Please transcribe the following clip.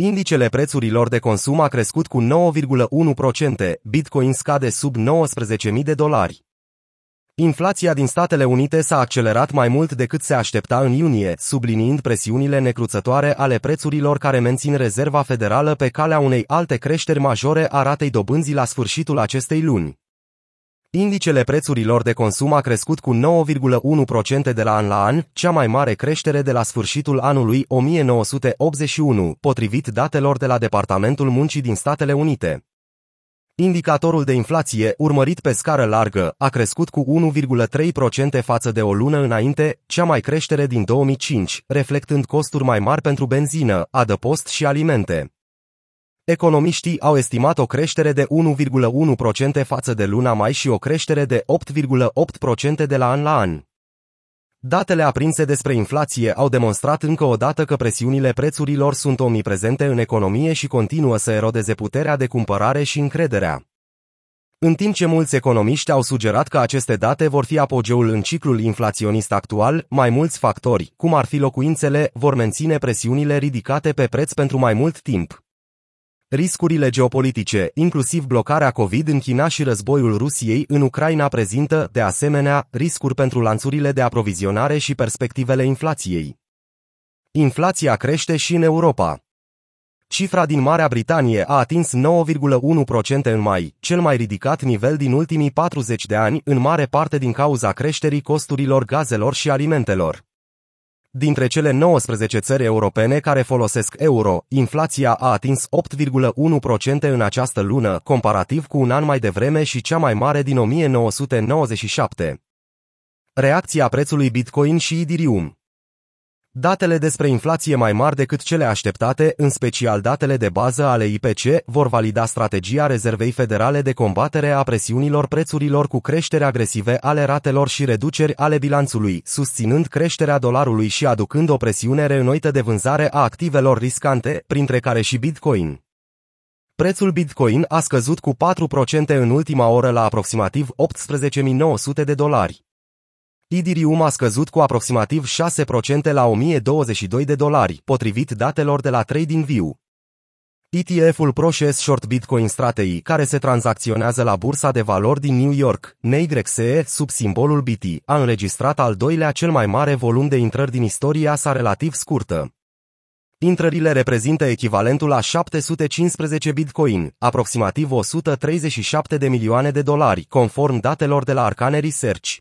Indicele prețurilor de consum a crescut cu 9,1%, Bitcoin scade sub 19.000 de dolari. Inflația din Statele Unite s-a accelerat mai mult decât se aștepta în iunie, subliniind presiunile necruțătoare ale prețurilor care mențin Rezerva Federală pe calea unei alte creșteri majore a ratei dobânzii la sfârșitul acestei luni. Indicele prețurilor de consum a crescut cu 9,1% de la an la an, cea mai mare creștere de la sfârșitul anului 1981, potrivit datelor de la Departamentul Muncii din Statele Unite. Indicatorul de inflație, urmărit pe scară largă, a crescut cu 1,3% față de o lună înainte, cea mai creștere din 2005, reflectând costuri mai mari pentru benzină, adăpost și alimente. Economiștii au estimat o creștere de 1,1% față de luna mai și o creștere de 8,8% de la an la an. Datele aprinse despre inflație au demonstrat încă o dată că presiunile prețurilor sunt omniprezente în economie și continuă să erodeze puterea de cumpărare și încrederea. În timp ce mulți economiști au sugerat că aceste date vor fi apogeul în ciclul inflaționist actual, mai mulți factori, cum ar fi locuințele, vor menține presiunile ridicate pe preț pentru mai mult timp. Riscurile geopolitice, inclusiv blocarea COVID în China și războiul Rusiei în Ucraina prezintă, de asemenea, riscuri pentru lanțurile de aprovizionare și perspectivele inflației. Inflația crește și în Europa. Cifra din Marea Britanie a atins 9,1% în mai, cel mai ridicat nivel din ultimii 40 de ani, în mare parte din cauza creșterii costurilor gazelor și alimentelor. Dintre cele 19 țări europene care folosesc euro, inflația a atins 8,1% în această lună, comparativ cu un an mai devreme și cea mai mare din 1997. Reacția prețului Bitcoin și Ethereum Datele despre inflație mai mari decât cele așteptate, în special datele de bază ale IPC, vor valida strategia Rezervei Federale de combatere a presiunilor prețurilor cu creșteri agresive ale ratelor și reduceri ale bilanțului, susținând creșterea dolarului și aducând o presiune reînnoită de vânzare a activelor riscante, printre care și Bitcoin. Prețul Bitcoin a scăzut cu 4% în ultima oră la aproximativ 18.900 de dolari. Ethereum a scăzut cu aproximativ 6% la 1022 de dolari, potrivit datelor de la TradingView. ETF-ul ProShares Short Bitcoin Strategy, care se tranzacționează la bursa de valori din New York, NYXE, sub simbolul BT, a înregistrat al doilea cel mai mare volum de intrări din istoria sa relativ scurtă. Intrările reprezintă echivalentul la 715 bitcoin, aproximativ 137 de milioane de dolari, conform datelor de la Arcane Research.